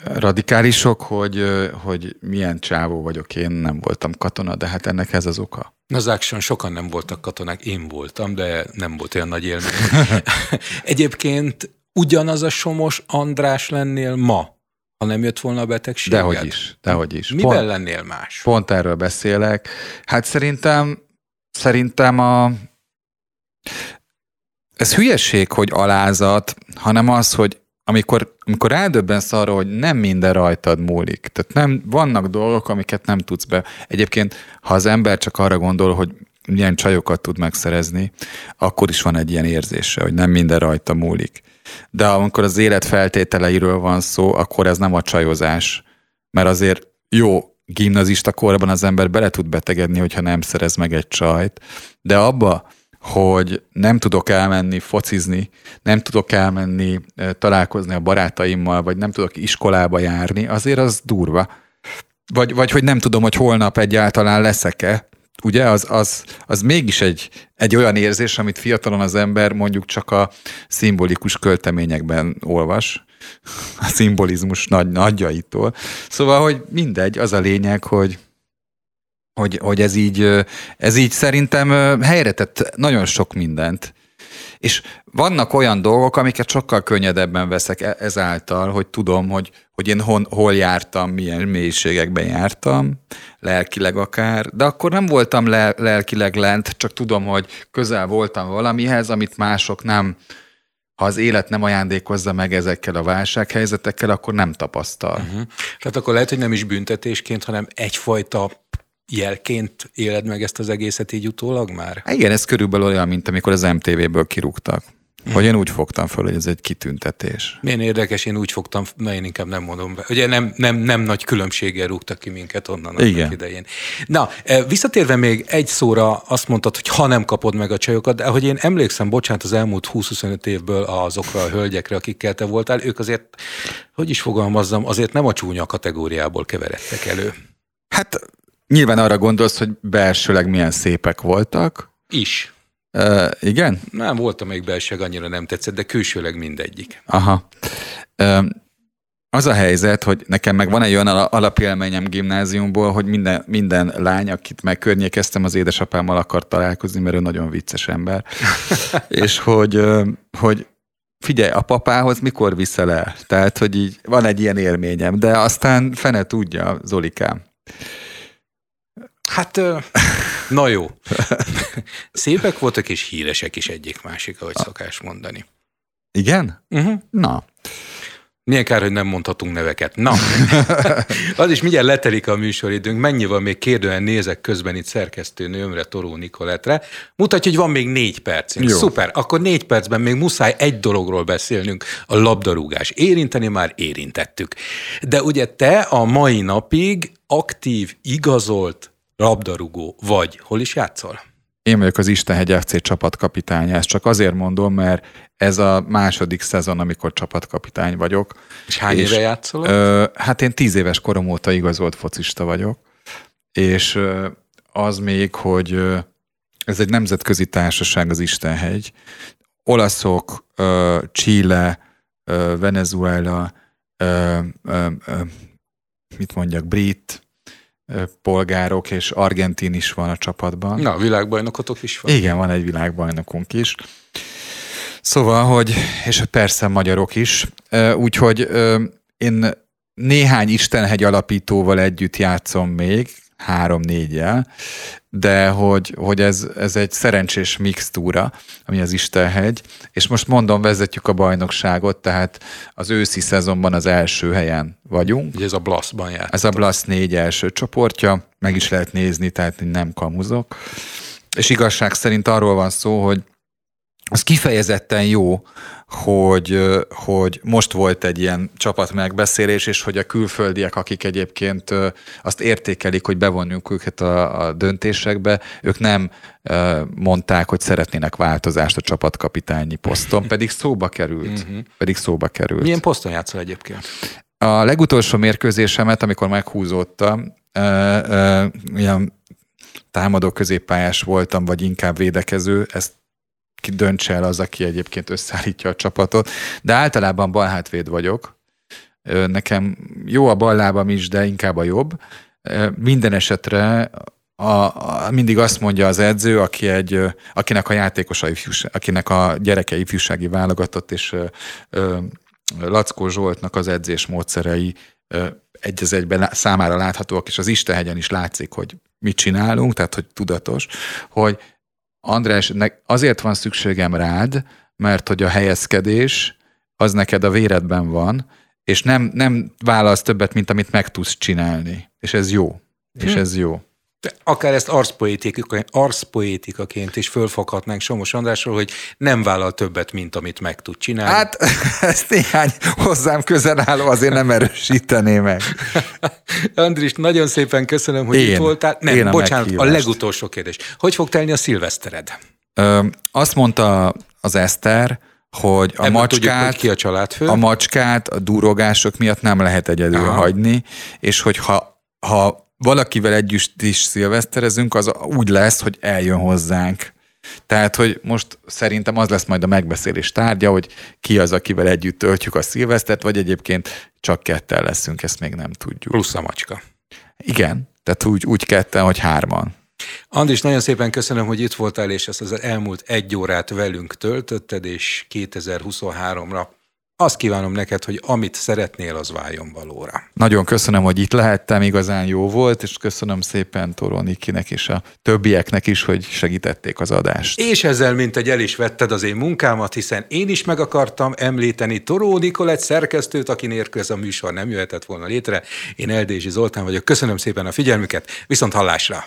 Speaker 2: radikálisok, hogy, hogy milyen csávó vagyok, én nem voltam katona, de hát ennek ez az oka.
Speaker 1: Az Action sokan nem voltak katonák, én voltam, de nem volt olyan nagy élmény. Egyébként ugyanaz a Somos András lennél ma, ha nem jött volna a betegség?
Speaker 2: Dehogy is, dehogy is.
Speaker 1: Miben pont, lennél más?
Speaker 2: Pont erről beszélek. Hát szerintem, szerintem a, ez hülyeség, hogy alázat, hanem az, hogy amikor, amikor eldöbbensz arra, hogy nem minden rajtad múlik. Tehát nem, vannak dolgok, amiket nem tudsz be. Egyébként, ha az ember csak arra gondol, hogy milyen csajokat tud megszerezni, akkor is van egy ilyen érzése, hogy nem minden rajta múlik de amikor az élet feltételeiről van szó, akkor ez nem a csajozás. Mert azért jó, gimnazista korban az ember bele tud betegedni, hogyha nem szerez meg egy csajt, de abba, hogy nem tudok elmenni focizni, nem tudok elmenni találkozni a barátaimmal, vagy nem tudok iskolába járni, azért az durva. Vagy, vagy hogy nem tudom, hogy holnap egyáltalán leszek-e, ugye, az, az, az mégis egy, egy olyan érzés, amit fiatalon az ember mondjuk csak a szimbolikus költeményekben olvas, a szimbolizmus nagy, nagyjaitól. Szóval, hogy mindegy, az a lényeg, hogy, hogy, hogy ez, így, ez így szerintem helyre tett nagyon sok mindent. És vannak olyan dolgok, amiket sokkal könnyedebben veszek e, ezáltal, hogy tudom, hogy, hogy én hon, hol jártam, milyen mélységekben jártam, lelkileg akár, de akkor nem voltam le, lelkileg lent, csak tudom, hogy közel voltam valamihez, amit mások nem, ha az élet nem ajándékozza meg ezekkel a válsághelyzetekkel, akkor nem tapasztal. Uh-huh.
Speaker 1: Tehát akkor lehet, hogy nem is büntetésként, hanem egyfajta jelként éled meg ezt az egészet így utólag már?
Speaker 2: Igen, ez körülbelül olyan, mint amikor az MTV-ből kirúgtak. Hogy én úgy fogtam föl, hogy ez egy kitüntetés.
Speaker 1: Milyen érdekes, én úgy fogtam, na én inkább nem mondom be. Ugye nem, nem, nem nagy különbséggel rúgtak ki minket onnan Igen. idején. Na, eh, visszatérve még egy szóra azt mondtad, hogy ha nem kapod meg a csajokat, de hogy én emlékszem, bocsánat, az elmúlt 20-25 évből azokra a hölgyekre, akikkel te voltál, ők azért, hogy is fogalmazzam, azért nem a csúnya kategóriából keveredtek elő.
Speaker 2: Hát nyilván arra gondolsz, hogy belsőleg milyen szépek voltak.
Speaker 1: Is.
Speaker 2: Uh, igen?
Speaker 1: Nem, voltam még belsőleg annyira nem tetszett, de külsőleg mindegyik.
Speaker 2: Aha. Uh, az a helyzet, hogy nekem meg van egy olyan alapélményem gimnáziumból, hogy minden, minden lány, akit megkörnyékeztem, az édesapámmal akart találkozni, mert ő nagyon vicces ember. és hogy, hogy figyelj, a papához mikor viszel el? Tehát, hogy így van egy ilyen élményem, de aztán fene tudja, Zolikám.
Speaker 1: Hát, na jó. Szépek voltak, és híresek is egyik-másik, ahogy szokás mondani.
Speaker 2: Igen? Uh-huh. Na.
Speaker 1: Milyen kár, hogy nem mondhatunk neveket. Na, az is mindjárt letelik a műsoridőnk. Mennyi van még kérdően nézek közben itt szerkesztő nőmre, Toró Nikoletre. Mutatja, hogy van még négy percünk. Jó. Szuper, akkor négy percben még muszáj egy dologról beszélnünk, a labdarúgás. Érinteni már érintettük. De ugye te a mai napig aktív, igazolt labdarúgó vagy. Hol is játszol?
Speaker 2: Én vagyok az Istenhegy FC csapatkapitánya. Ezt csak azért mondom, mert ez a második szezon, amikor csapatkapitány vagyok.
Speaker 1: És hány és, éve játszol?
Speaker 2: Ö, hát én tíz éves korom óta igazolt focista vagyok. És ö, az még, hogy ö, ez egy nemzetközi társaság, az Istenhegy. Olaszok, ö, Chile, ö, Venezuela, ö, ö, ö, mit mondjak, brit, polgárok, és argentin is van a csapatban.
Speaker 1: Na, világbajnokotok is van.
Speaker 2: Igen, van egy világbajnokunk is. Szóval, hogy, és persze magyarok is. Úgyhogy én néhány Istenhegy alapítóval együtt játszom még, három-négyel, de hogy, hogy ez, ez egy szerencsés mixtúra, ami az Istenhegy, és most mondom, vezetjük a bajnokságot, tehát az őszi szezonban az első helyen vagyunk.
Speaker 1: Ugye ez a Blaszban játszott.
Speaker 2: Ez a Blasz négy első csoportja, meg is lehet nézni, tehát nem kamuzok. És igazság szerint arról van szó, hogy az kifejezetten jó, hogy, hogy most volt egy ilyen csapat megbeszélés, és hogy a külföldiek, akik egyébként azt értékelik, hogy bevonjuk őket a, a döntésekbe, ők nem mondták, hogy szeretnének változást a csapatkapitányi poszton, pedig szóba került. Mhm. pedig szóba került.
Speaker 1: Milyen poszton játszol egyébként?
Speaker 2: A legutolsó mérkőzésemet, amikor meghúzódtam, ilyen támadó középpályás voltam, vagy inkább védekező, ezt ki döntse el az, aki egyébként összeállítja a csapatot. De általában balhátvéd vagyok. Nekem jó a bal lábam is, de inkább a jobb. Minden esetre a, a, mindig azt mondja az edző, aki egy, akinek a játékosa ifjúság, akinek a gyereke ifjúsági válogatott, és ö, Lackó Zsoltnak az edzés módszerei egy az egyben számára láthatóak, és az Istenhegyen is látszik, hogy mit csinálunk, tehát hogy tudatos, hogy András, azért van szükségem rád, mert hogy a helyezkedés az neked a véredben van, és nem, nem válasz többet, mint amit meg tudsz csinálni. És ez jó. És hm. ez jó.
Speaker 1: De akár ezt arszpoétikaként, arszpoétikaként is fölfoghatnánk Somos Andrásról, hogy nem vállal többet, mint amit meg tud csinálni.
Speaker 2: Hát ezt néhány hozzám közel álló azért nem erősítené meg.
Speaker 1: Andris, nagyon szépen köszönöm, hogy én, itt voltál. Nem, én a bocsánat, meghívást. a legutolsó kérdés. Hogy fog telni a szilvesztered?
Speaker 2: Azt mondta az Eszter, hogy a
Speaker 1: Ebből
Speaker 2: macskát,
Speaker 1: tudjuk, ki a családfő.
Speaker 2: a macskát a durogások miatt nem lehet egyedül
Speaker 1: Aha.
Speaker 2: hagyni, és hogy ha, ha valakivel együtt is szilveszterezünk, az úgy lesz, hogy eljön hozzánk. Tehát, hogy most szerintem az lesz majd a megbeszélés tárgya, hogy ki az, akivel együtt töltjük a szilvesztert, vagy egyébként csak ketten leszünk, ezt még nem tudjuk.
Speaker 1: Plusz a macska.
Speaker 2: Igen, tehát úgy, úgy ketten, hogy hárman.
Speaker 1: Andis, nagyon szépen köszönöm, hogy itt voltál, és ezt az elmúlt egy órát velünk töltötted, és 2023-ra azt kívánom neked, hogy amit szeretnél, az váljon valóra.
Speaker 2: Nagyon köszönöm, hogy itt lehettem, igazán jó volt, és köszönöm szépen Toró Nikinek és a többieknek is, hogy segítették az adást.
Speaker 1: És ezzel, mint egy el is vetted az én munkámat, hiszen én is meg akartam említeni Toró Nikolett szerkesztőt, aki nélkül ez a műsor nem jöhetett volna létre. Én Eldési Zoltán vagyok. Köszönöm szépen a figyelmüket, viszont hallásra!